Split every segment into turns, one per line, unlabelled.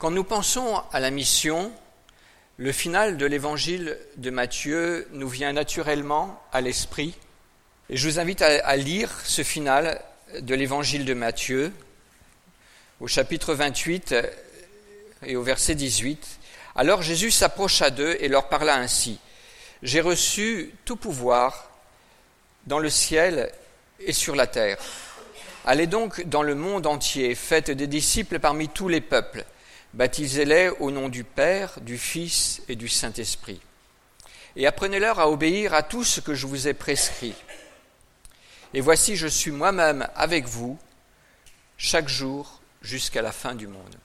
Quand nous pensons à la mission, le final de l'évangile de Matthieu nous vient naturellement à l'esprit. Et je vous invite à, lire ce final de l'évangile de Matthieu au chapitre 28 et au verset 18. Alors Jésus s'approcha d'eux et leur parla ainsi. J'ai reçu tout pouvoir dans le ciel et sur la terre. Allez donc dans le monde entier, faites des disciples parmi tous les peuples, baptisez-les au nom du Père, du Fils et du Saint-Esprit. Et apprenez-leur à obéir à tout ce que je vous ai prescrit. Et voici, je suis moi-même avec vous chaque jour jusqu'à la fin du monde.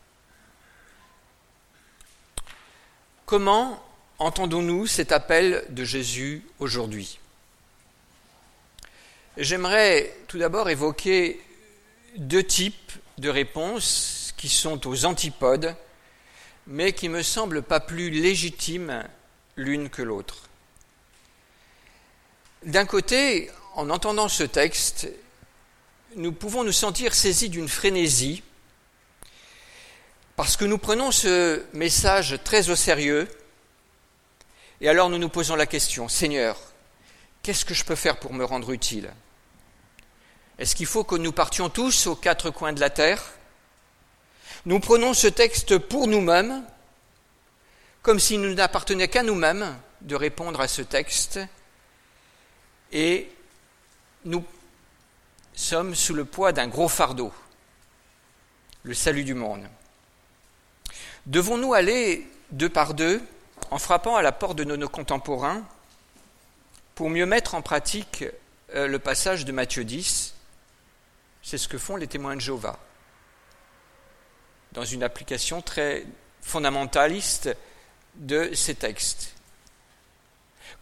Comment entendons-nous cet appel de Jésus aujourd'hui? J'aimerais tout d'abord évoquer deux types de réponses qui sont aux antipodes, mais qui me semblent pas plus légitimes l'une que l'autre. D'un côté, en entendant ce texte, nous pouvons nous sentir saisis d'une frénésie, parce que nous prenons ce message très au sérieux, et alors nous nous posons la question, Seigneur, qu'est-ce que je peux faire pour me rendre utile? Est-ce qu'il faut que nous partions tous aux quatre coins de la terre? Nous prenons ce texte pour nous-mêmes, comme s'il nous n'appartenait qu'à nous-mêmes de répondre à ce texte, et nous sommes sous le poids d'un gros fardeau, le salut du monde. Devons-nous aller deux par deux, en frappant à la porte de nos contemporains, pour mieux mettre en pratique euh, le passage de Matthieu 10 c'est ce que font les témoins de Jéhovah. Dans une application très fondamentaliste de ces textes.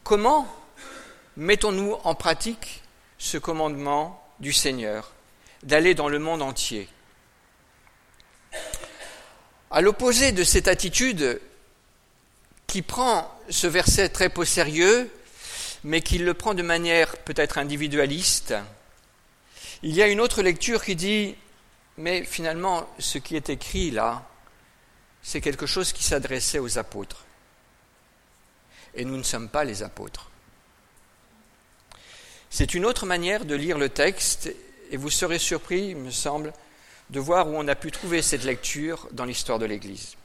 Comment mettons-nous en pratique ce commandement du Seigneur d'aller dans le monde entier? À l'opposé de cette attitude qui prend ce verset très au sérieux, mais qui le prend de manière peut-être individualiste, il y a une autre lecture qui dit, mais finalement, ce qui est écrit là, c'est quelque chose qui s'adressait aux apôtres. Et nous ne sommes pas les apôtres. C'est une autre manière de lire le texte, et vous serez surpris, il me semble, de voir où on a pu trouver cette lecture dans l'histoire de l'Église.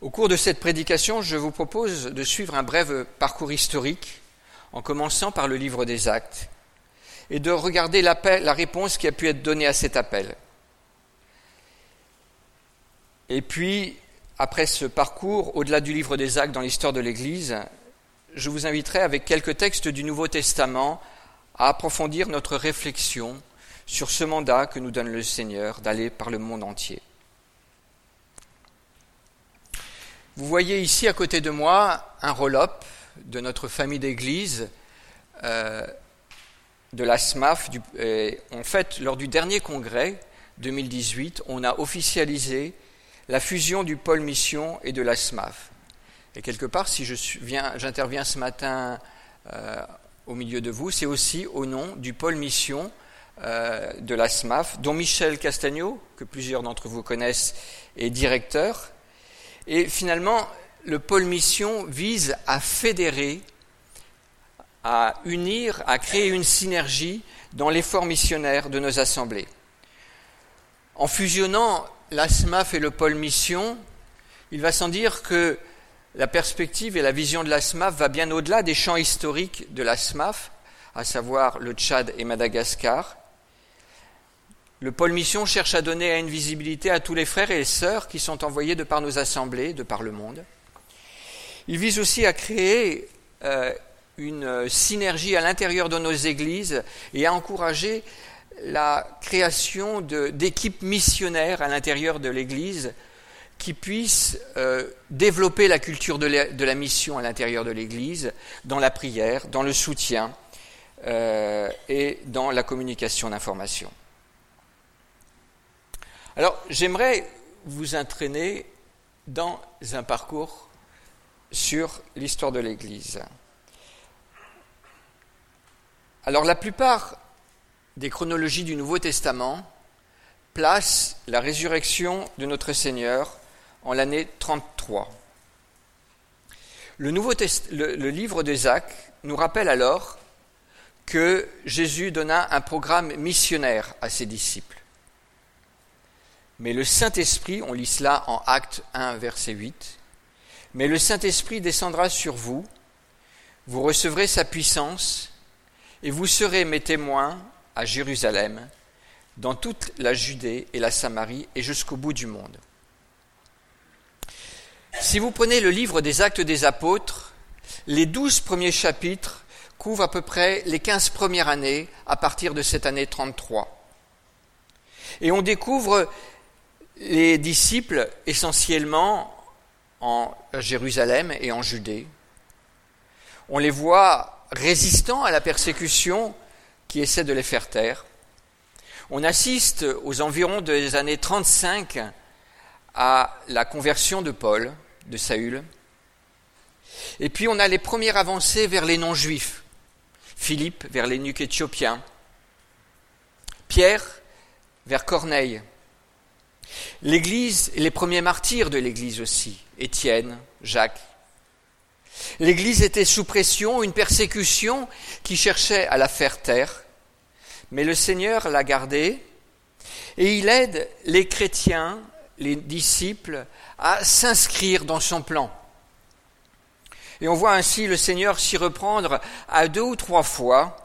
Au cours de cette prédication, je vous propose de suivre un bref parcours historique, en commençant par le livre des Actes, et de regarder la réponse qui a pu être donnée à cet appel. Et puis, après ce parcours, au-delà du livre des actes dans l'histoire de l'Église, je vous inviterai avec quelques textes du Nouveau Testament à approfondir notre réflexion sur ce mandat que nous donne le Seigneur d'aller par le monde entier. Vous voyez ici à côté de moi un roll-up de notre famille d'église euh, de la SMAF. en fait, lors du dernier congrès 2018, on a officialisé la fusion du pôle mission et de la SMAF. Et quelque part, si j'interviens ce matin euh, au milieu de vous, c'est aussi au nom du pôle mission euh, de la SMAF, dont Michel Castagno, que plusieurs d'entre vous connaissent, est directeur. Et finalement, le pôle mission vise à fédérer à unir, à créer une synergie dans l'effort missionnaire de nos assemblées. En fusionnant l'ASMAF et le pôle mission, il va sans dire que la perspective et la vision de l'ASMAF va bien au-delà des champs historiques de l'ASMAF, à savoir le Tchad et Madagascar. Le pôle mission cherche à donner une visibilité à tous les frères et sœurs qui sont envoyés de par nos assemblées, de par le monde. Il vise aussi à créer euh, une euh, synergie à l'intérieur de nos églises et à encourager la création d'équipes missionnaires à l'intérieur de l'Église qui puissent euh, développer la culture de la, mission à l'intérieur de l'Église, dans la prière, dans le soutien euh, et dans la communication d'informations. Alors j'aimerais vous entraîner dans un parcours sur l'histoire de l'Église. Alors la plupart des chronologies du Nouveau Testament place la résurrection de notre Seigneur en l'année 33. Le, Nouveau le, livre d'Ésac nous rappelle alors que Jésus donna un programme missionnaire à ses disciples. Mais le Saint-Esprit, on lit cela en Acte 1, verset 8, mais le Saint-Esprit descendra sur vous, vous recevrez sa puissance, et vous serez mes témoins à Jérusalem, dans toute la Judée et la Samarie et jusqu'au bout du monde. Si vous prenez le livre des actes des apôtres, les douze premiers chapitres couvrent à peu près les quinze premières années à partir de cette année 33. Et on découvre les disciples essentiellement en Jérusalem et en Judée. On les voit résistants à la persécution qui essaie de les faire taire. On assiste aux environs des années 35 à la conversion de Paul, de Saül. Et puis on a les premières avancées vers les non-juifs. Philippe vers les nuques éthiopiens. Pierre vers Corneille. L'Église, les premiers martyrs de l'Église aussi, Étienne, Jacques. L'Église était sous pression, une persécution qui cherchait à la faire taire mais le Seigneur l'a gardé et il aide les chrétiens, les disciples, à s'inscrire dans son plan. Et on voit ainsi le Seigneur s'y reprendre à deux ou trois fois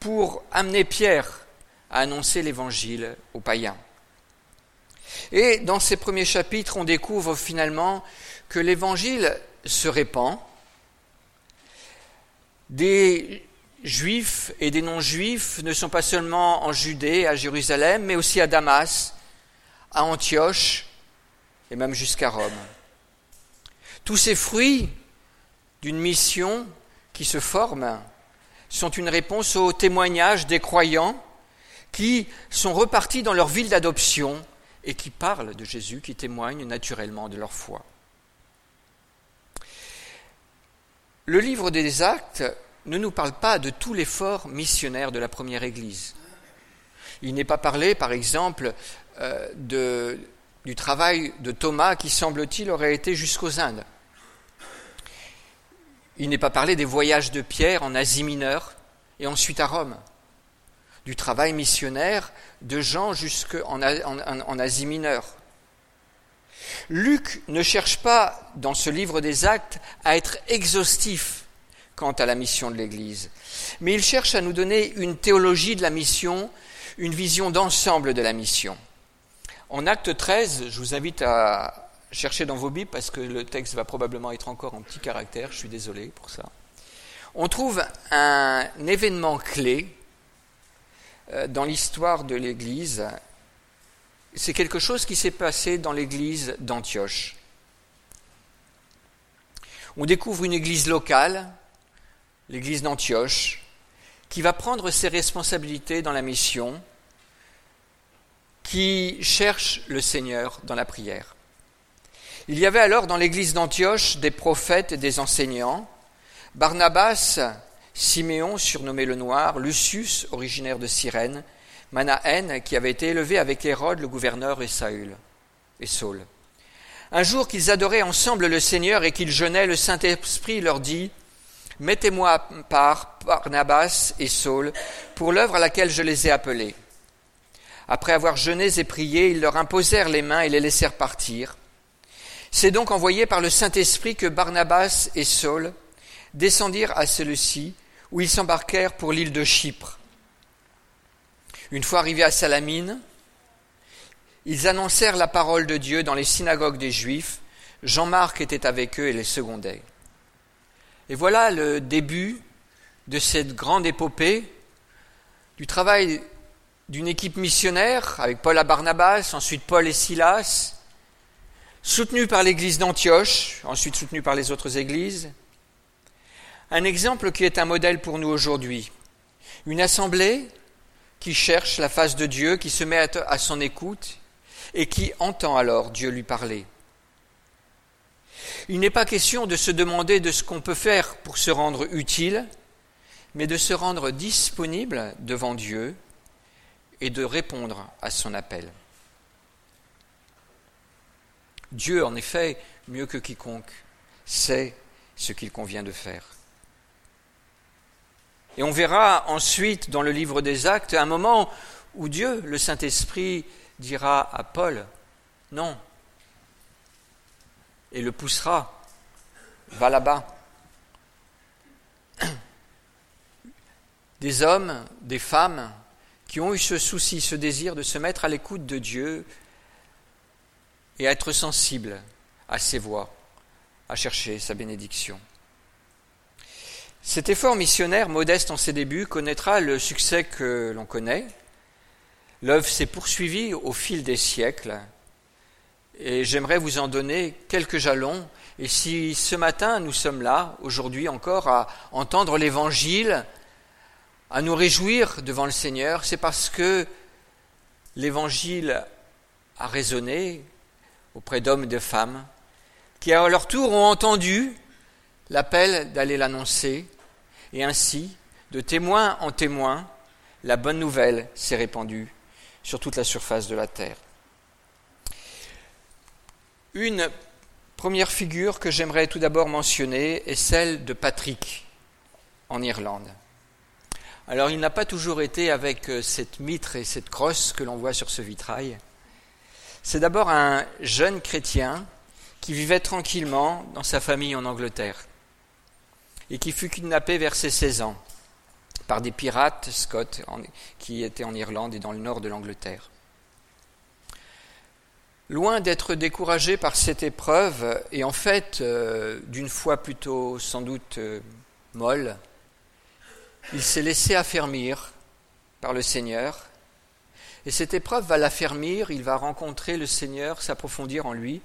pour amener Pierre à annoncer l'Évangile aux païens. Et dans ces premiers chapitres, on découvre finalement que l'Évangile se répand. Des juifs et des non-juifs ne sont pas seulement en Judée, à Jérusalem, mais aussi à Damas, à Antioche et même jusqu'à Rome. Tous ces fruits d'une mission qui se forme sont une réponse aux témoignages des croyants qui sont repartis dans leur ville d'adoption et qui parlent de Jésus, qui témoignent naturellement de leur foi. Le livre des actes ne nous parle pas de tout l'effort missionnaire de la première Église. Il n'est pas parlé, par exemple, euh, du travail de Thomas qui, semble-t-il, aurait été jusqu'aux Indes. Il n'est pas parlé des voyages de Pierre en Asie mineure et ensuite à Rome, du travail missionnaire de Jean jusqu'en en, Asie mineure. Luc ne cherche pas, dans ce livre des actes, à être exhaustif quant à la mission de l'Église. Mais il cherche à nous donner une théologie de la mission, une vision d'ensemble de la mission. En acte 13, je vous invite à chercher dans vos Bibles parce que le texte va probablement être encore en petit caractère, je suis désolé pour ça. On trouve un événement clé dans l'histoire de l'Église. C'est quelque chose qui s'est passé dans l'Église d'Antioche. On découvre une Église locale l'église d'Antioche, qui va prendre ses responsabilités dans la mission, qui cherche le Seigneur dans la prière. Il y avait alors dans l'église d'Antioche des prophètes et des enseignants, Barnabas, Siméon, surnommé le Noir, Lucius, originaire de Cyrène, Manahen, qui avait été élevé avec Hérode, le gouverneur, et Saül, Saul. Un jour qu'ils adoraient ensemble le Seigneur et qu'ils jeûnaient, le Saint-Esprit leur dit Mettez-moi par Barnabas et Saul pour l'œuvre à laquelle je les ai appelés. Après avoir jeûné et prié, ils leur imposèrent les mains et les laissèrent partir. C'est donc envoyé par le Saint-Esprit que Barnabas et Saul descendirent à celui-ci, où ils s'embarquèrent pour l'île de Chypre. Une fois arrivés à Salamine, ils annoncèrent la parole de Dieu dans les synagogues des Juifs. Jean-Marc était avec eux et les secondait. Et voilà le début de cette grande épopée du travail d'une équipe missionnaire avec Paul à Barnabas, ensuite Paul et Silas, soutenu par l'église d'Antioche, ensuite soutenu par les autres églises. Un exemple qui est un modèle pour nous aujourd'hui. Une assemblée qui cherche la face de Dieu, qui se met à son écoute et qui entend alors Dieu lui parler. Il n'est pas question de se demander de ce qu'on peut faire pour se rendre utile, mais de se rendre disponible devant Dieu et de répondre à son appel. Dieu, en effet, mieux que quiconque, sait ce qu'il convient de faire. Et on verra ensuite dans le livre des actes un moment où Dieu, le Saint-Esprit, dira à Paul, non, et le poussera, va là-bas. Des hommes, des femmes qui ont eu ce souci, ce désir de se mettre à l'écoute de Dieu et à être sensibles à ses voix, à chercher sa bénédiction. Cet effort missionnaire, modeste en ses débuts, connaîtra le succès que l'on connaît. L'œuvre s'est poursuivie au fil des siècles et j'aimerais vous en donner quelques jalons. Et si ce matin nous sommes là, aujourd'hui encore, à entendre l'Évangile, à nous réjouir devant le Seigneur, c'est parce que l'Évangile a résonné auprès d'hommes et de femmes qui, à leur tour, ont entendu l'appel d'aller l'annoncer, et ainsi, de témoin en témoin, la bonne nouvelle s'est répandue sur toute la surface de la terre. Une première figure que j'aimerais tout d'abord mentionner est celle de Patrick en Irlande. Alors il n'a pas toujours été avec euh, cette mitre et cette crosse que l'on voit sur ce vitrail. C'est d'abord un jeune chrétien qui vivait tranquillement dans sa famille en Angleterre et qui fut kidnappé vers ses 16 ans par des pirates scots qui étaient en Irlande et dans le nord de l'Angleterre. Loin d'être découragé par cette épreuve, et en fait euh, d'une foi plutôt sans doute euh, molle, il s'est laissé affermir par le Seigneur, et cette épreuve va l'affermir, il va rencontrer le Seigneur, s'approfondir en lui,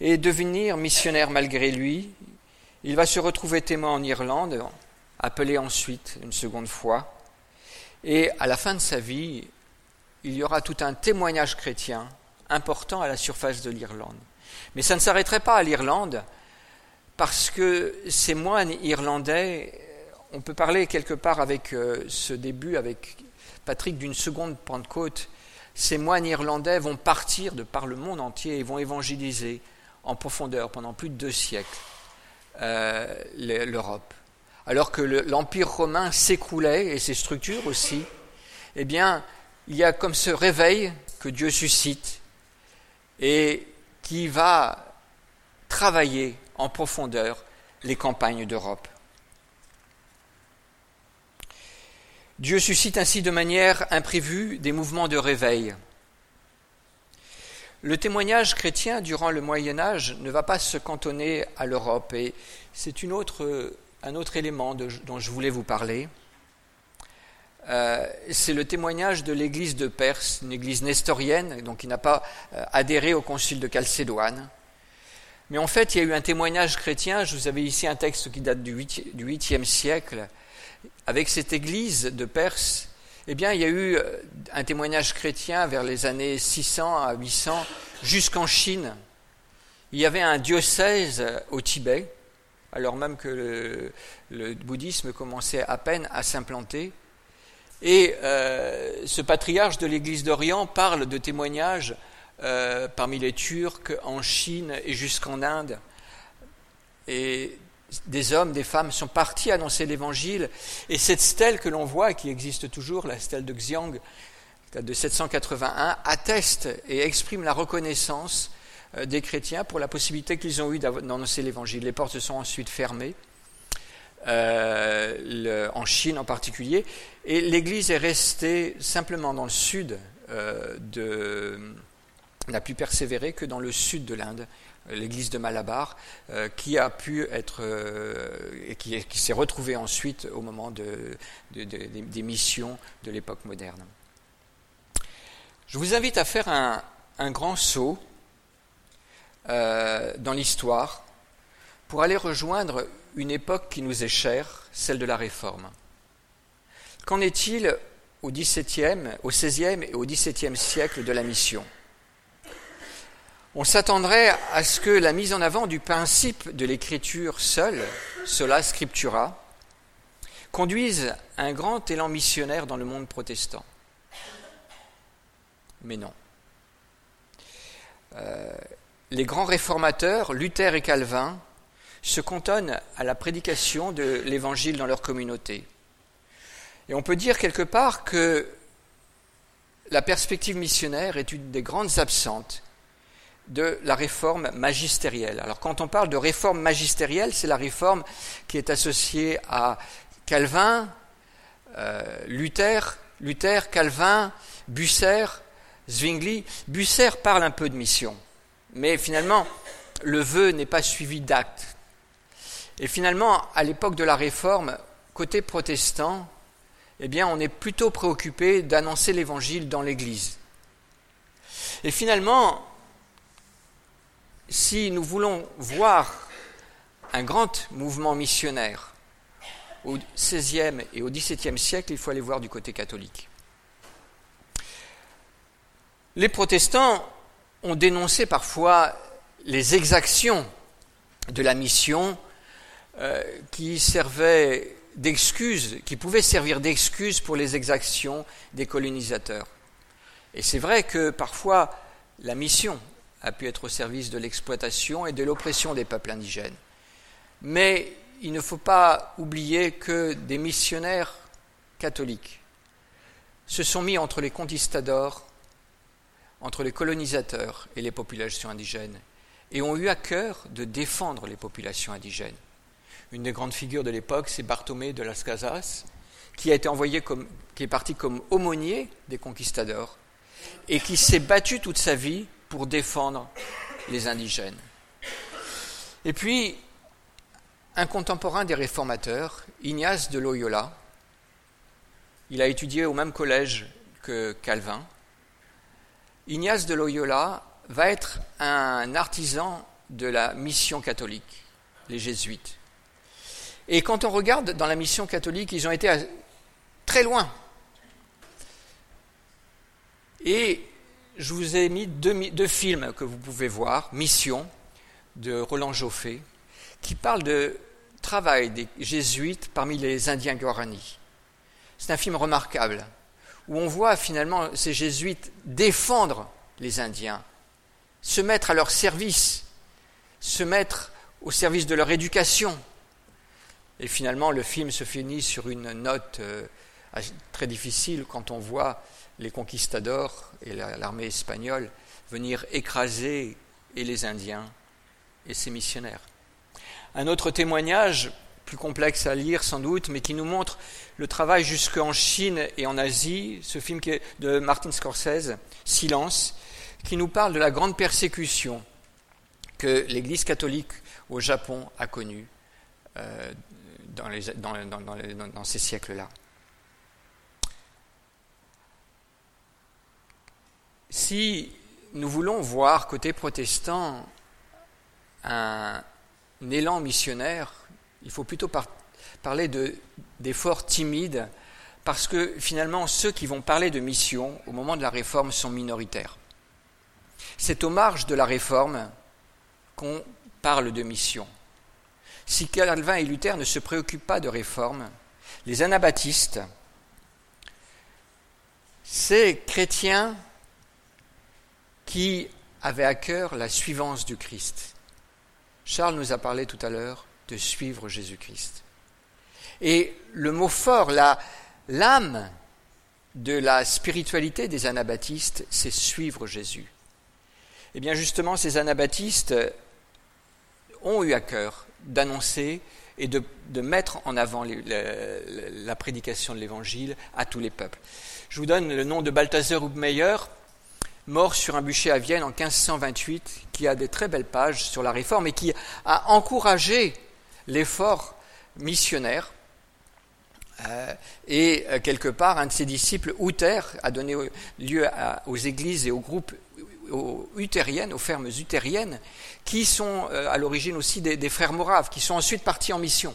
et devenir missionnaire malgré lui. Il va se retrouver témoin en Irlande, appelé ensuite une seconde fois, et à la fin de sa vie, il y aura tout un témoignage chrétien important à la surface de l'Irlande. Mais ça ne s'arrêterait pas à l'Irlande, parce que ces moines irlandais, on peut parler quelque part avec euh, ce début, avec Patrick, d'une seconde Pentecôte. Ces moines irlandais vont partir de par le monde entier et vont évangéliser en profondeur pendant plus de deux siècles euh, l'Europe. Alors que l'Empire romain s'écroulait et ses structures aussi, eh bien, il y a comme ce réveil que Dieu suscite et qui va travailler en profondeur les campagnes d'Europe. Dieu suscite ainsi de manière imprévue des mouvements de réveil. Le témoignage chrétien durant le Moyen Âge ne va pas se cantonner à l'Europe et c'est un autre élément dont je voulais vous parler. Euh, c'est le témoignage de l'église de Perse, une église nestorienne, donc qui n'a pas euh, adhéré au concile de Chalcédoine. Mais en fait, il y a eu un témoignage chrétien. Je vous avais ici un texte qui date du 8e siècle. Avec cette église de Perse, eh bien, il y a eu euh, un témoignage chrétien vers les années 600 à 800 jusqu'en Chine. Il y avait un diocèse au Tibet, alors même que le bouddhisme commençait à peine à s'implanter. Et euh, ce patriarche de l'Église d'Orient parle de témoignages euh, parmi les Turcs, en Chine et jusqu'en Inde. Des hommes, des femmes sont partis annoncer l'Évangile. Et cette stèle que l'on voit, qui existe toujours, la stèle de Xiang, de 781, atteste et exprime la reconnaissance euh, des chrétiens pour la possibilité qu'ils ont eue d'annoncer l'Évangile. Les portes se sont ensuite fermées. Euh, en Chine en particulier, et l'Église est restée simplement dans le sud euh, de n'a pu persévérer que dans le sud de l'Inde, l'église de Malabar, euh, qui a pu être et qui, s'est retrouvée ensuite au moment de, des missions de l'époque moderne. Je vous invite à faire un, grand saut dans l'histoire pour aller rejoindre une époque qui nous est chère, celle de la Réforme. Qu'en est-il au XVIIe, au XVIe et au XVIIe siècle de la mission? On s'attendrait à ce que la mise en avant du principe de l'écriture seule, sola scriptura, conduise à un grand élan missionnaire dans le monde protestant. Mais non. Euh, les grands réformateurs, Luther et Calvin, se cantonnent à la prédication de l'Évangile dans leur communauté. Et on peut dire quelque part que la perspective missionnaire est une des grandes absentes de la réforme magistérielle. Alors quand on parle de réforme magistérielle, c'est la réforme qui est associée à Calvin, euh, Luther, Luther, Calvin, Busser, Zwingli. Busser parle un peu de mission, mais finalement, le vœu n'est pas suivi d'actes. Et finalement, à l'époque de la Réforme, côté protestant, eh bien, on est plutôt préoccupé d'annoncer l'Évangile dans l'Église. Et finalement, si nous voulons voir un grand mouvement missionnaire au XVIe et au XVIIe siècle, il faut aller voir du côté catholique. Les protestants ont dénoncé parfois les exactions de la mission euh, qui servaient d'excuses, qui pouvaient servir d'excuses pour les exactions des colonisateurs. Et c'est vrai que parfois la mission a pu être au service de l'exploitation et de l'oppression des peuples indigènes. Mais il ne faut pas oublier que des missionnaires catholiques se sont mis entre les conquistadors, entre les colonisateurs et les populations indigènes, et ont eu à cœur de défendre les populations indigènes. Une des grandes figures de l'époque, c'est Barthomé de Las Casas, qui a été envoyé comme, qui est parti comme aumônier des conquistadors et qui s'est battu toute sa vie pour défendre les indigènes. Et puis, un contemporain des réformateurs, Ignace de Loyola, il a étudié au même collège que Calvin. Ignace de Loyola va être un artisan de la mission catholique, les jésuites. Et quand on regarde dans la mission catholique, ils ont été très loin. Et je vous ai mis deux, films que vous pouvez voir, Mission, de Roland Joffé, qui parle de travail des jésuites parmi les Indiens Guarani. C'est un film remarquable, où on voit finalement ces jésuites défendre les Indiens, se mettre à leur service, se mettre au service de leur éducation, et finalement, le film se finit sur une note euh, très difficile quand on voit les conquistadors et l'armée espagnole venir écraser et les Indiens et ses missionnaires. Un autre témoignage, plus complexe à lire sans doute, mais qui nous montre le travail jusqu'en Chine et en Asie, ce film de Martin Scorsese, Silence, qui nous parle de la grande persécution que l'Église catholique au Japon a connue euh, dans, ces siècles-là. Si nous voulons voir côté protestant un, élan missionnaire, il faut plutôt parler d'efforts timides, parce que finalement ceux qui vont parler de mission au moment de la réforme sont minoritaires. C'est aux marges de la réforme qu'on parle de mission. Si Calvin et Luther ne se préoccupent pas de réforme, les anabaptistes, ces chrétiens qui avaient à cœur la suivance du Christ. Charles nous a parlé tout à l'heure de suivre Jésus-Christ. Et le mot fort, l'âme de la spiritualité des anabaptistes, c'est suivre Jésus. Eh bien justement, ces anabaptistes ont eu à cœur d'annoncer et de, mettre en avant la, prédication de l'Évangile à tous les peuples. Je vous donne le nom de Balthasar Hubmeyer, mort sur un bûcher à Vienne en 1528, qui a des très belles pages sur la réforme et qui a encouragé l'effort missionnaire. Euh, et euh, quelque part, un de ses disciples, Uther, a donné lieu aux églises et aux groupes utériennes, aux fermes utériennes, qui sont euh, à l'origine aussi des, frères moraves, qui sont ensuite partis en mission.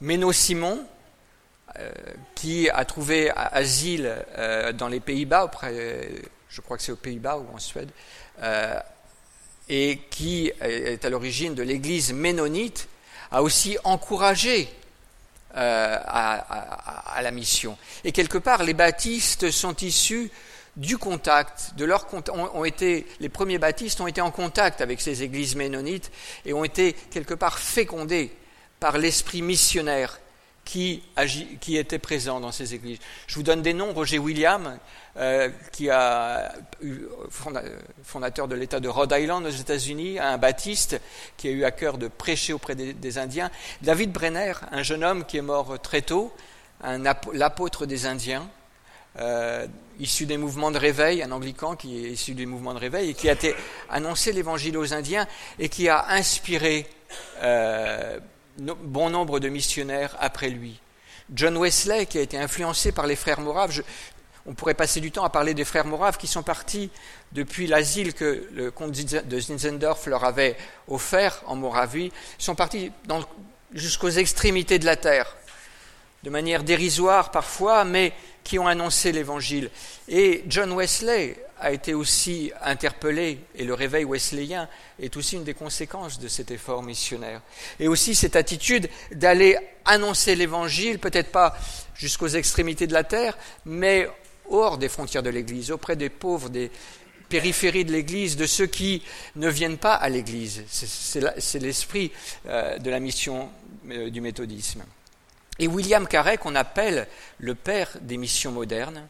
Méno Simon, qui a trouvé asile dans les Pays-Bas, auprès, je crois que c'est aux Pays-Bas ou en Suède, et qui est à l'origine de l'église ménonite, a aussi encouragé à, à, la mission. Et quelque part, les baptistes sont issus du contact, de leur ont, été, les premiers baptistes ont été en contact avec ces églises ménonites et ont été quelque part fécondés par l'esprit missionnaire qui, qui était présent dans ces églises. Je vous donne des noms. Roger William, euh, qui a fondateur de l'État de Rhode Island aux États-Unis, un baptiste qui a eu à cœur de prêcher auprès des, Indiens. David Brenner, un jeune homme qui est mort très tôt, l'apôtre des Indiens, euh, issu des mouvements de réveil, un anglican qui est issu des mouvements de réveil et qui a annoncé l'évangile aux Indiens et qui a inspiré euh, bon nombre de missionnaires après lui. John Wesley, qui a été influencé par les frères Moraves, on pourrait passer du temps à parler des frères Moraves qui sont partis depuis l'asile que le comte de Zinzendorf leur avait offert en Moravie, sont partis jusqu'aux extrémités de la terre, de manière dérisoire parfois, mais qui ont annoncé l'Évangile. Et John Wesley a été aussi interpellé, et le réveil wesleyen est aussi une des conséquences de cet effort missionnaire. Et aussi cette attitude d'aller annoncer l'Évangile, peut-être pas jusqu'aux extrémités de la terre, mais hors des frontières de l'Église, auprès des pauvres, des périphéries de l'Église, de ceux qui ne viennent pas à l'Église. C'est l'esprit euh, de la mission euh, du méthodisme. Et William Carey, qu'on appelle le père des missions modernes,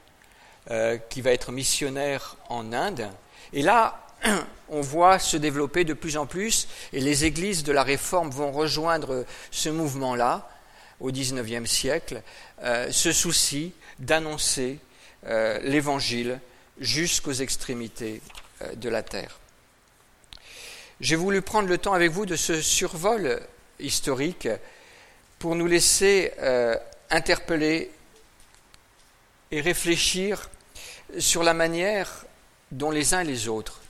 euh, qui va être missionnaire en Inde. Et là, on voit se développer de plus en plus, et les églises de la Réforme vont rejoindre ce mouvement-là au XIXe siècle, ce souci d'annoncer euh, l'Évangile jusqu'aux extrémités euh, de la terre. J'ai voulu prendre le temps avec vous de ce survol historique pour nous laisser euh, interpeller et réfléchir sur la manière dont les uns et les autres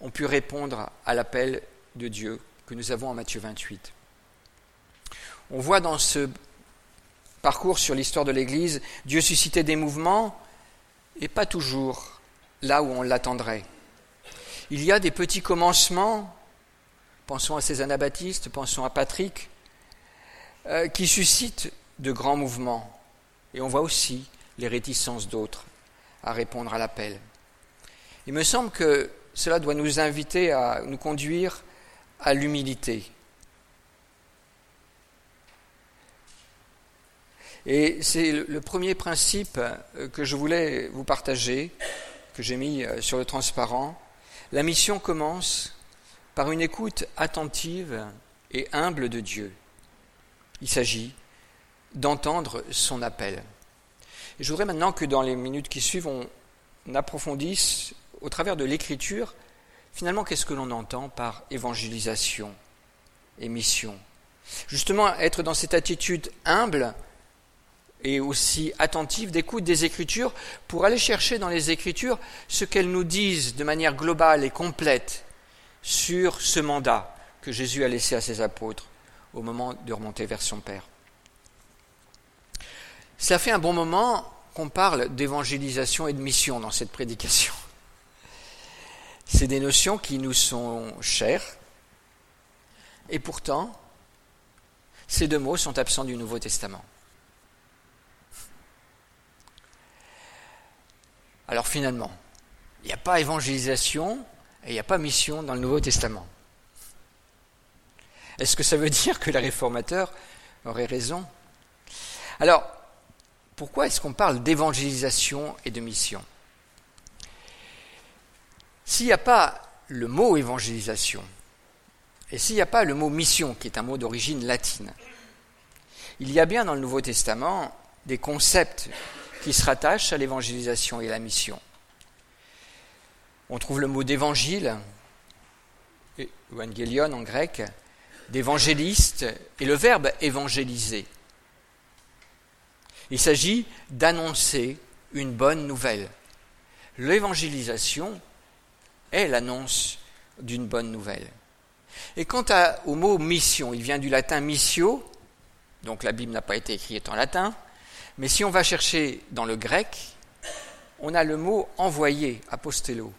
ont pu répondre à l'appel de Dieu que nous avons en Matthieu 28. On voit dans ce parcours sur l'histoire de l'Église, Dieu suscitait des mouvements et pas toujours là où on l'attendrait. Il y a des petits commencements, pensons à ces anabaptistes, pensons à Patrick, euh, qui suscitent de grands mouvements. Et on voit aussi les réticences d'autres à répondre à l'appel. Il me semble que cela doit nous inviter à nous conduire à l'humilité. Et c'est le premier principe euh, que je voulais vous partager, que j'ai mis euh, sur le transparent. La mission commence par une écoute attentive et humble de Dieu. Il s'agit d'entendre son appel. Je voudrais maintenant que dans les minutes qui suivent, on approfondisse au travers de l'écriture, finalement, qu'est-ce que l'on entend par évangélisation et mission? Justement, être dans cette attitude humble et aussi attentive d'écoute des Écritures pour aller chercher dans les Écritures ce qu'elles nous disent de manière globale et complète sur ce mandat que Jésus a laissé à ses apôtres au moment de remonter vers son Père. Ça fait un bon moment qu'on parle d'évangélisation et de mission dans cette prédication. C'est des notions qui nous sont chères, et pourtant, ces deux mots sont absents du Nouveau Testament. Alors finalement, il n'y a pas évangélisation et il n'y a pas mission dans le Nouveau Testament. Est-ce que ça veut dire que les réformateurs auraient raison? Alors, pourquoi est-ce qu'on parle d'évangélisation et de mission? S'il n'y a pas le mot évangélisation, et s'il n'y a pas le mot mission, qui est un mot d'origine latine, il y a bien dans le Nouveau Testament des concepts qui se rattachent à l'évangélisation et à la mission. On trouve le mot d'évangile, evangelion en grec, d'évangéliste, et le verbe évangéliser. Il s'agit d'annoncer une bonne nouvelle. L'évangélisation est l'annonce d'une bonne nouvelle. Et quant au mot mission, il vient du latin missio, donc la Bible n'a pas été écrite en latin, mais si on va chercher dans le grec, on a le mot envoyé, apostello.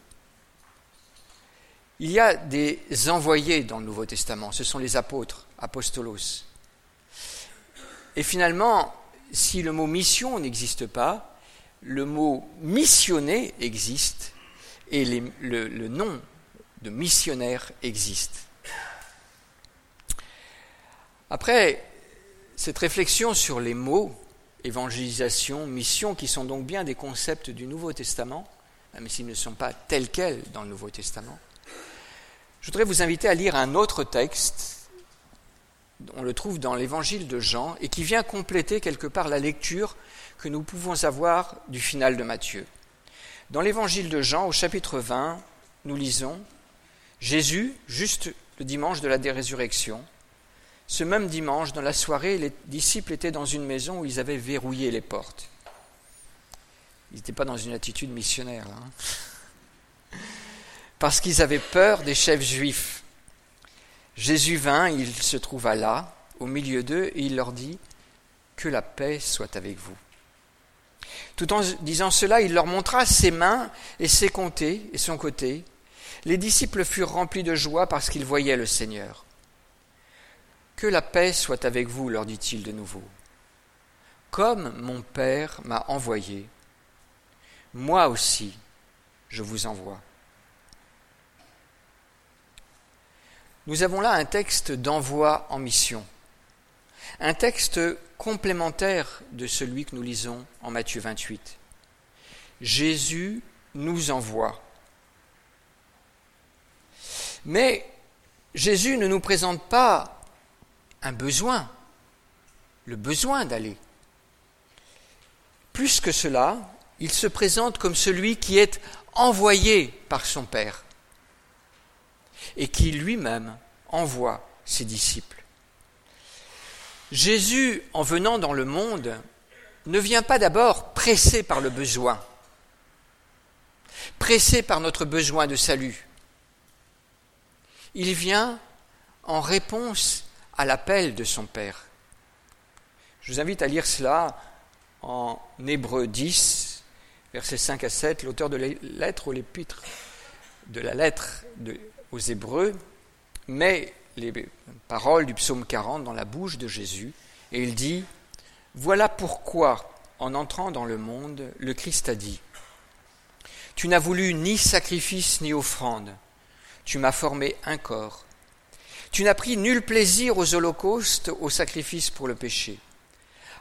Il y a des envoyés dans le Nouveau Testament, ce sont les apôtres, apostolos. Et finalement, si le mot mission n'existe pas, le mot missionner existe et le nom de missionnaire existe. Après cette réflexion sur les mots, évangélisation, mission, qui sont donc bien des concepts du Nouveau Testament, même s'ils ne sont pas tels quels dans le Nouveau Testament, je voudrais vous inviter à lire un autre texte, on le trouve dans l'évangile de Jean, et qui vient compléter quelque part la lecture que nous pouvons avoir du final de Matthieu. Dans l'évangile de Jean, au chapitre 20, nous lisons Jésus, juste le dimanche de la résurrection, ce même dimanche, dans la soirée, les disciples étaient dans une maison où ils avaient verrouillé les portes. Ils n'étaient pas dans une attitude missionnaire, là. Hein. Parce qu'ils avaient peur des chefs juifs. Jésus vint, il se trouva là, au milieu d'eux, et il leur dit Que la paix soit avec vous. Tout en disant cela, il leur montra ses mains et ses côtés et son côté. Les disciples furent remplis de joie parce qu'ils voyaient le Seigneur. Que la paix soit avec vous, leur dit-il de nouveau. Comme mon Père m'a envoyé, moi aussi je vous envoie. Nous avons là un texte d'envoi en mission, un texte complémentaire de celui que nous lisons en Matthieu 28. Jésus nous envoie. Mais Jésus ne nous présente pas un besoin, le besoin d'aller. Plus que cela, il se présente comme celui qui est envoyé par son Père et qui lui-même envoie ses disciples. Jésus, en venant dans le monde, ne vient pas d'abord pressé par le besoin, pressé par notre besoin de salut. Il vient en réponse à l'appel de son Père. Je vous invite à lire cela en Hébreu 10, versets 5 à 7. L'auteur de la lettre ou l'épître de la lettre aux Hébreux met les paroles du psaume 40 dans la bouche de Jésus et il dit Voilà pourquoi, en entrant dans le monde, le Christ a dit Tu n'as voulu ni sacrifice ni offrande, tu m'as formé un corps tu n'as pris nul plaisir aux holocaustes, aux sacrifices pour le péché.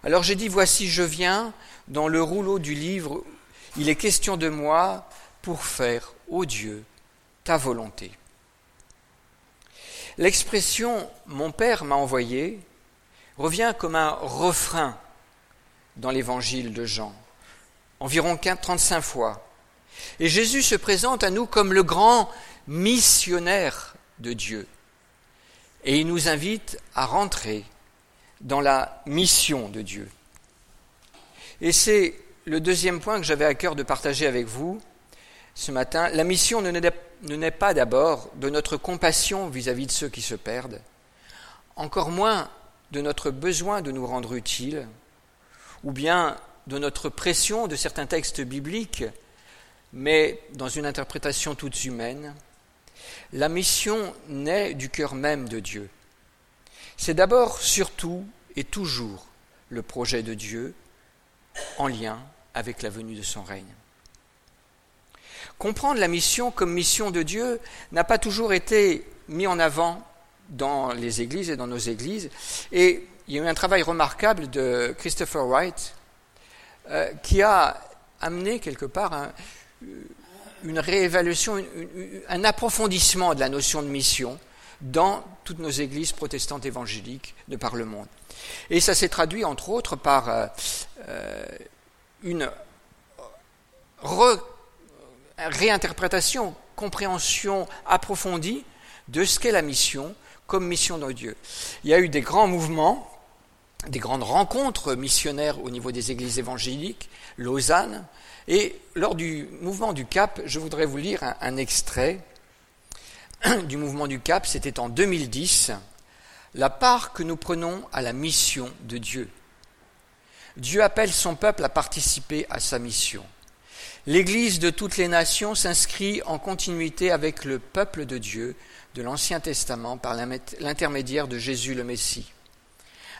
Alors j'ai dit, voici, je viens, dans le rouleau du livre, il est question de moi pour faire, ô Dieu, ta volonté. L'expression Mon Père m'a envoyé revient comme un refrain dans l'évangile de Jean, environ 35 fois. Et Jésus se présente à nous comme le grand missionnaire de Dieu. Et il nous invite à rentrer dans la mission de Dieu. Et c'est le deuxième point que j'avais à cœur de partager avec vous ce matin. La mission ne naît pas d'abord de notre compassion vis-à-vis de ceux qui se perdent, encore moins de notre besoin de nous rendre utiles, ou bien de notre pression de certains textes bibliques, mais dans une interprétation toute humaine, la mission naît du cœur même de Dieu. C'est d'abord, surtout et toujours le projet de Dieu en lien avec la venue de son règne. Comprendre la mission comme mission de Dieu n'a pas toujours été mis en avant dans les églises et dans nos églises. Et il y a eu un travail remarquable de Christopher Wright euh, qui a amené quelque part un, une réévaluation, un approfondissement de la notion de mission dans toutes nos églises protestantes évangéliques de par le monde. Et ça s'est traduit entre autres par euh, euh, une réinterprétation, compréhension approfondie de ce qu'est la mission comme mission de Dieu. Il y a eu des grands mouvements, des grandes rencontres missionnaires au niveau des églises évangéliques, Lausanne, et lors du mouvement du Cap, je voudrais vous lire un, extrait du mouvement du Cap, c'était en 2010, la part que nous prenons à la mission de Dieu. Dieu appelle son peuple à participer à sa mission. L'Église de toutes les nations s'inscrit en continuité avec le peuple de Dieu de l'Ancien Testament par l'intermédiaire de Jésus le Messie.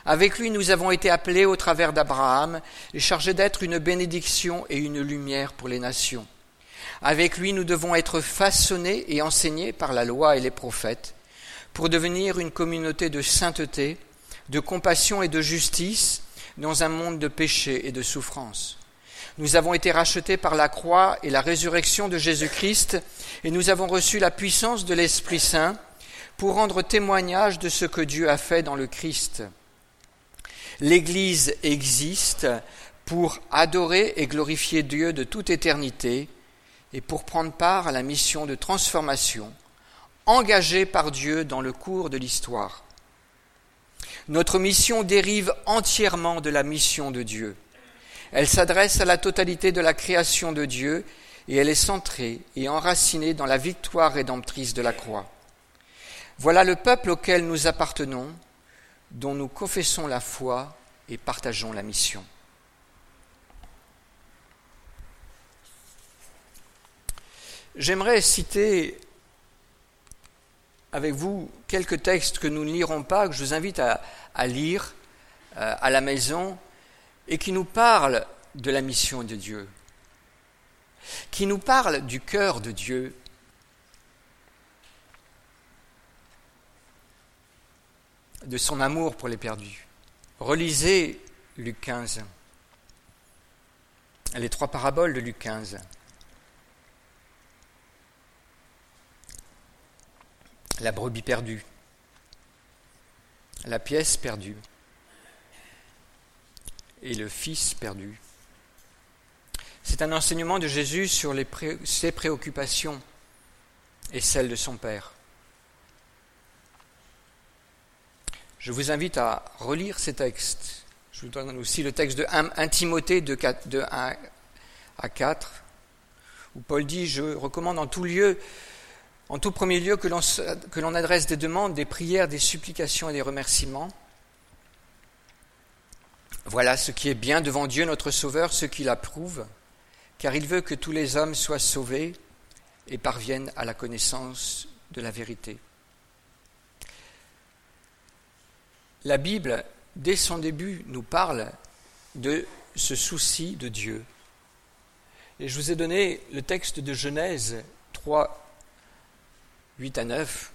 Avec lui, nous avons été appelés au travers d'Abraham et chargés d'être une bénédiction et une lumière pour les nations. Avec lui, nous devons être façonnés et enseignés par la loi et les prophètes pour devenir une communauté de sainteté, de compassion et de justice dans un monde de péché et de souffrance. Nous avons été rachetés par la croix et la résurrection de Jésus-Christ et nous avons reçu la puissance de l'Esprit Saint pour rendre témoignage de ce que Dieu a fait dans le Christ. L'Église existe pour adorer et glorifier Dieu de toute éternité et pour prendre part à la mission de transformation engagée par Dieu dans le cours de l'histoire. Notre mission dérive entièrement de la mission de Dieu. Elle s'adresse à la totalité de la création de Dieu et elle est centrée et enracinée dans la victoire rédemptrice de la croix. Voilà le peuple auquel nous appartenons, dont nous confessons la foi et partageons la mission. J'aimerais citer avec vous quelques textes que nous ne lirons pas, que je vous invite à, lire euh, à la maison, et qui nous parlent de la mission de Dieu, qui nous parlent du cœur de Dieu. De son amour pour les perdus. Relisez Luc 15, les trois paraboles de Luc 15. la brebis perdue, la pièce perdue et le fils perdu. C'est un enseignement de Jésus sur ses préoccupations et celles de son Père. Je vous invite à relire ces textes. Je vous donne aussi le texte de 1 Timothée de 1 à 4, où Paul dit, je recommande en tout en tout premier lieu, que l'on adresse des demandes, des prières, des supplications et des remerciements. Voilà ce qui est bien devant Dieu notre Sauveur, ce qu'il approuve, car il veut que tous les hommes soient sauvés et parviennent à la connaissance de la vérité. La Bible, dès son début, nous parle de ce souci de Dieu. Et je vous ai donné le texte de Genèse 3, 8 à 9.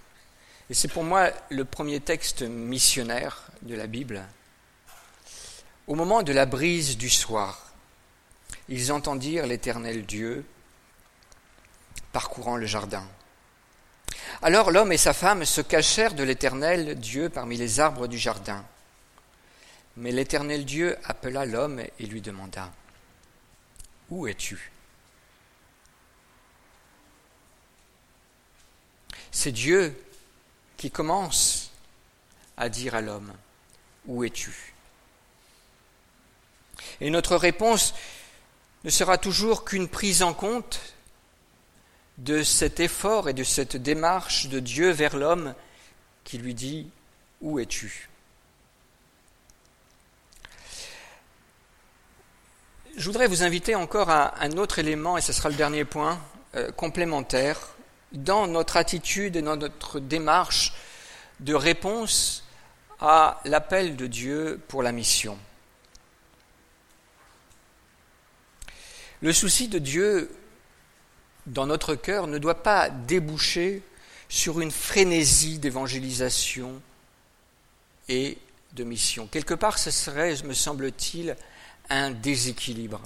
Et c'est pour moi le premier texte missionnaire de la Bible. Au moment de la brise du soir, ils entendirent l'Éternel Dieu parcourant le jardin. Alors l'homme et sa femme se cachèrent de l'Éternel Dieu parmi les arbres du jardin. Mais l'Éternel Dieu appela l'homme et lui demanda, Où es-tu? C'est Dieu qui commence à dire à l'homme, Où es-tu? Et notre réponse ne sera toujours qu'une prise en compte de cet effort et de cette démarche de Dieu vers l'homme qui lui dit, Où es-tu? Je voudrais vous inviter encore à un autre élément, et ce sera le dernier point, euh, complémentaire, dans notre attitude et dans notre démarche de réponse à l'appel de Dieu pour la mission. Le souci de Dieu dans notre cœur ne doit pas déboucher sur une frénésie d'évangélisation et de mission. Quelque part, ce serait, me semble-t-il, un déséquilibre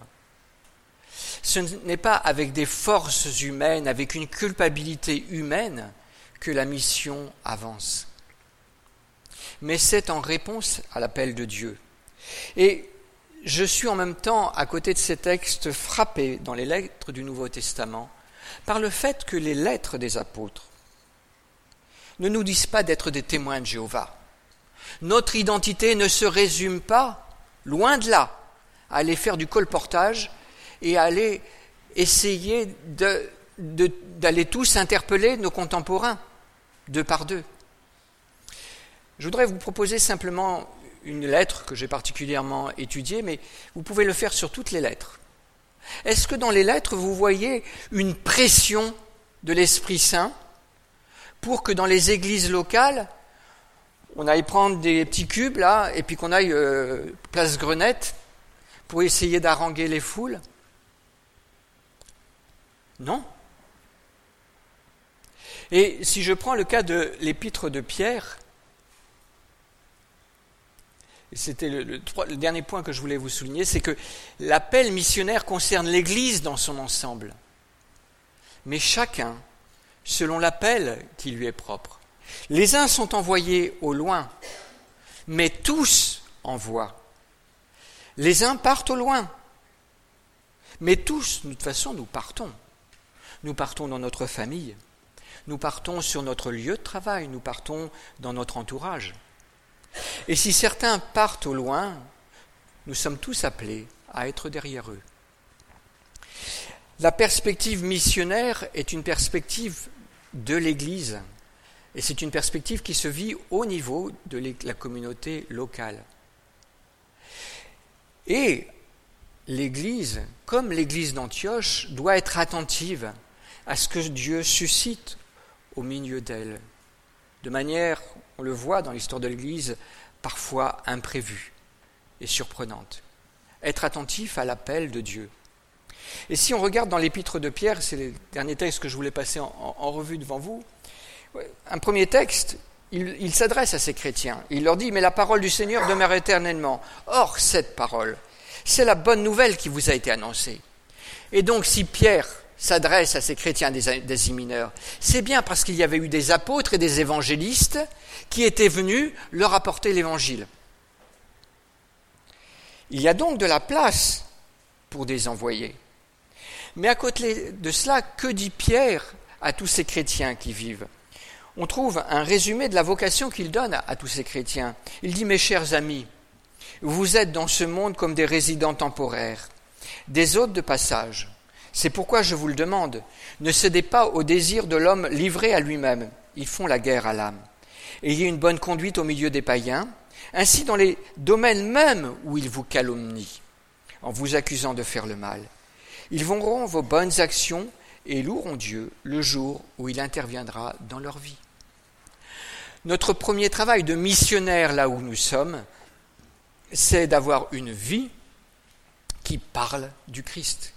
ce n'est pas avec des forces humaines, avec une culpabilité humaine que la mission avance. Mais c'est en réponse à l'appel de Dieu. Et je suis en même temps, à côté de ces textes, frappé dans les lettres du Nouveau Testament par le fait que les lettres des apôtres ne nous disent pas d'être des témoins de Jéhovah. Notre identité ne se résume pas, loin de là, à aller faire du colportage et aller essayer d'aller tous interpeller nos contemporains, deux par deux. Je voudrais vous proposer simplement une lettre que j'ai particulièrement étudiée, mais vous pouvez le faire sur toutes les lettres. Est-ce que dans les lettres, vous voyez une pression de l'Esprit Saint pour que dans les églises locales, on aille prendre des petits cubes là, et puis qu'on aille euh, place Grenette pour essayer d'haranguer les foules? Non. Et si je prends le cas de l'épître de Pierre, c'était le, dernier point que je voulais vous souligner, c'est que l'appel missionnaire concerne l'Église dans son ensemble, mais chacun selon l'appel qui lui est propre. Les uns sont envoyés au loin, mais tous envoient. Les uns partent au loin, mais tous, de toute façon, nous partons. Nous partons dans notre famille, nous partons sur notre lieu de travail, nous partons dans notre entourage. Et si certains partent au loin, nous sommes tous appelés à être derrière eux. La perspective missionnaire est une perspective de l'Église et c'est une perspective qui se vit au niveau de la communauté locale. Et l'Église, comme l'Église d'Antioche, doit être attentive à ce que Dieu suscite au milieu d'elle, de manière, on le voit dans l'histoire de l'Église, parfois imprévue et surprenante. Être attentif à l'appel de Dieu. Et si on regarde dans l'épître de Pierre, c'est le dernier texte que je voulais passer en revue devant vous, un premier texte, il, s'adresse à ces chrétiens. Il leur dit, mais la parole du Seigneur demeure éternellement. Or, cette parole, c'est la bonne nouvelle qui vous a été annoncée. Et donc, si Pierre s'adresse à ces chrétiens des, des mineurs, c'est bien parce qu'il y avait eu des apôtres et des évangélistes qui étaient venus leur apporter l'évangile. Il y a donc de la place pour des envoyés. Mais à côté de cela, que dit Pierre à tous ces chrétiens qui vivent? On trouve un résumé de la vocation qu'il donne à, tous ces chrétiens. Il dit, mes chers amis, vous êtes dans ce monde comme des résidents temporaires, des hôtes de passage. C'est pourquoi je vous le demande, ne cédez pas au désir de l'homme livré à lui-même. Ils font la guerre à l'âme. Ayez une bonne conduite au milieu des païens, ainsi dans les domaines mêmes où ils vous calomnient, en vous accusant de faire le mal. Ils verront vos bonnes actions et loueront Dieu le jour où il interviendra dans leur vie. Notre premier travail de missionnaire là où nous sommes, c'est d'avoir une vie qui parle du Christ.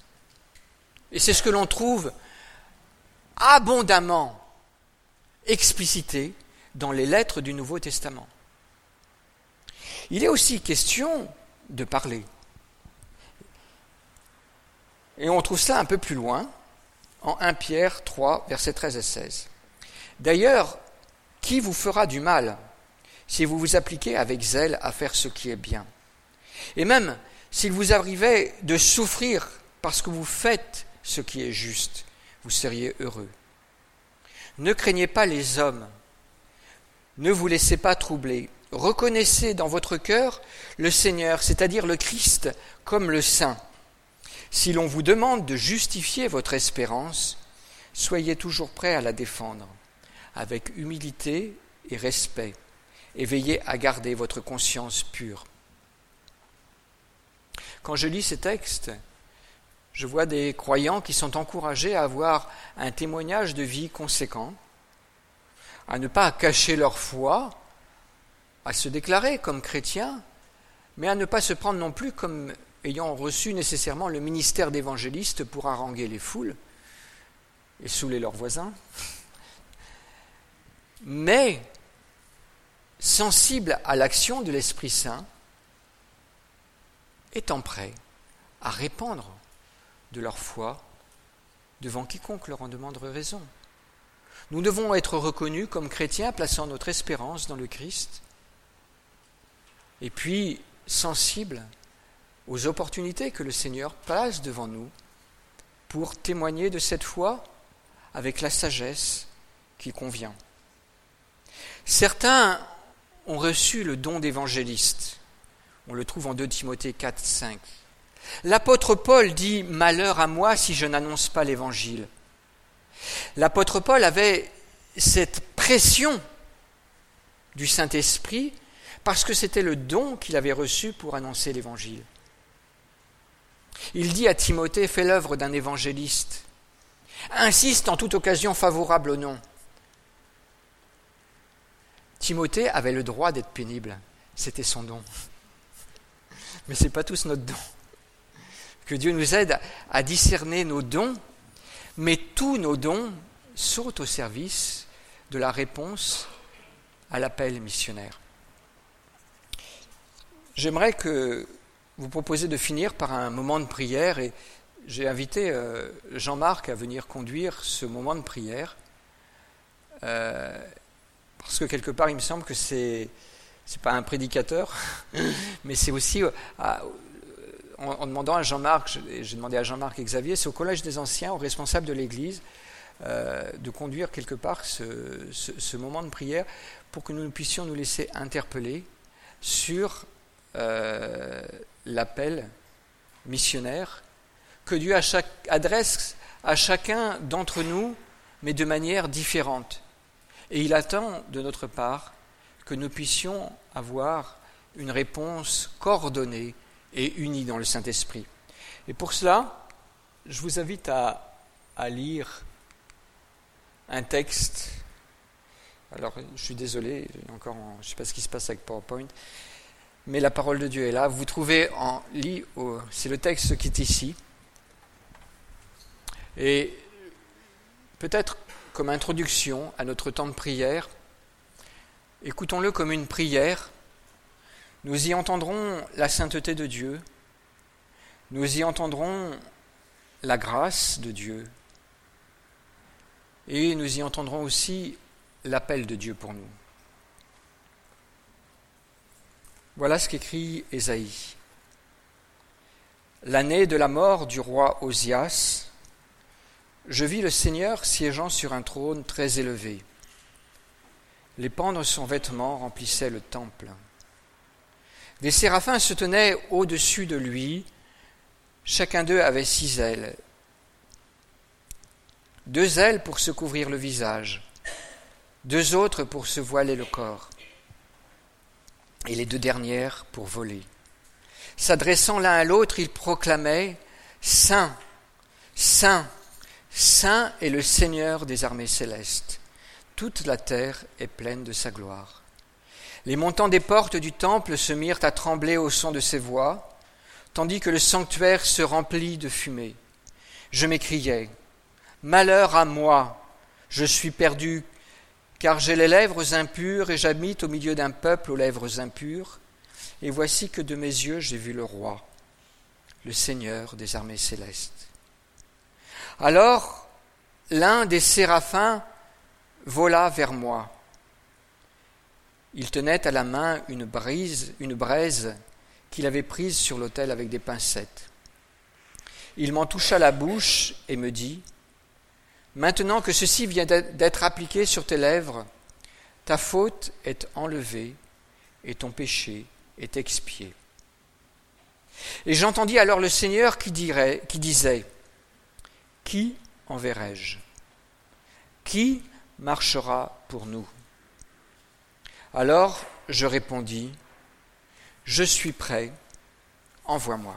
Et c'est ce que l'on trouve abondamment explicité dans les lettres du Nouveau Testament. Il est aussi question de parler. Et on trouve ça un peu plus loin, en 1 Pierre 3, versets 13 et 16. D'ailleurs, qui vous fera du mal si vous vous appliquez avec zèle à faire ce qui est bien? Et même s'il vous arrivait de souffrir parce que vous faites ce qui est juste, vous seriez heureux. Ne craignez pas les hommes, ne vous laissez pas troubler, reconnaissez dans votre cœur le Seigneur, c'est-à-dire le Christ, comme le Saint. Si l'on vous demande de justifier votre espérance, soyez toujours prêt à la défendre, avec humilité et respect, et veillez à garder votre conscience pure. Quand je lis ces textes, je vois des croyants qui sont encouragés à avoir un témoignage de vie conséquent, à ne pas cacher leur foi, à se déclarer comme chrétiens, mais à ne pas se prendre non plus comme ayant reçu nécessairement le ministère d'évangéliste pour haranguer les foules et saouler leurs voisins, mais sensibles à l'action de l'Esprit Saint, étant prêts à répandre de leur foi devant quiconque leur en demanderait raison. Nous devons être reconnus comme chrétiens, plaçant notre espérance dans le Christ, et puis sensibles aux opportunités que le Seigneur place devant nous pour témoigner de cette foi avec la sagesse qui convient. Certains ont reçu le don d'évangéliste. On le trouve en 2 Timothée 4, 5. L'apôtre Paul dit Malheur à moi si je n'annonce pas l'évangile. L'apôtre Paul avait cette pression du Saint-Esprit parce que c'était le don qu'il avait reçu pour annoncer l'évangile. Il dit à Timothée, fais l'œuvre d'un évangéliste. Insiste en toute occasion favorable au nom. Timothée avait le droit d'être pénible. C'était son don. Mais ce n'est pas tous notre don. Que Dieu nous aide à discerner nos dons, mais tous nos dons sont au service de la réponse à l'appel missionnaire. J'aimerais que vous proposiez de finir par un moment de prière et j'ai invité euh, Jean-Marc à venir conduire ce moment de prière. Euh, parce que quelque part, il me semble que c'est c'est pas un prédicateur, mais c'est aussi euh, en, demandant à Jean-Marc, j'ai demandé à Jean-Marc et Xavier, c'est au collège des anciens, aux responsables de l'Église, de conduire quelque part ce, moment de prière pour que nous puissions nous laisser interpeller sur l'appel missionnaire que Dieu adresse à chacun d'entre nous, mais de manière différente. Et il attend de notre part que nous puissions avoir une réponse coordonnée et unie dans le Saint-Esprit. Et pour cela, je vous invite à, lire un texte. Alors, je suis désolé, encore, je ne sais pas ce qui se passe avec PowerPoint, mais la parole de Dieu est là. Vous trouvez en lit, c'est le texte qui est ici. Et peut-être comme introduction à notre temps de prière, écoutons-le comme une prière. Nous y entendrons la sainteté de Dieu, nous y entendrons la grâce de Dieu, et nous y entendrons aussi l'appel de Dieu pour nous. Voilà ce qu'écrit Ésaïe. L'année de la mort du roi Osias, je vis le Seigneur siégeant sur un trône très élevé. Les pans de son vêtement remplissaient le temple. Des séraphins se tenaient au-dessus de lui. Chacun d'eux avait six ailes. Deux ailes pour se couvrir le visage, deux autres pour se voiler le corps, et les deux dernières pour voler. S'adressant l'un à l'autre, ils proclamaient Saint, Saint, Saint est le Seigneur des armées célestes. Toute la terre est pleine de sa gloire. Les montants des portes du temple se mirent à trembler au son de ses voix, tandis que le sanctuaire se remplit de fumée. Je m'écriai, Malheur à moi, je suis perdu, car j'ai les lèvres impures et j'habite au milieu d'un peuple aux lèvres impures, et voici que de mes yeux j'ai vu le roi, le Seigneur des armées célestes. Alors l'un des séraphins vola vers moi. Il tenait à la main une brise, une braise qu'il avait prise sur l'autel avec des pincettes. Il m'en toucha la bouche et me dit Maintenant que ceci vient d'être appliqué sur tes lèvres, ta faute est enlevée et ton péché est expié. Et j'entendis alors le Seigneur qui, dirait, qui disait qui enverrai-je? Qui marchera pour nous? Alors je répondis, Je suis prêt, envoie-moi.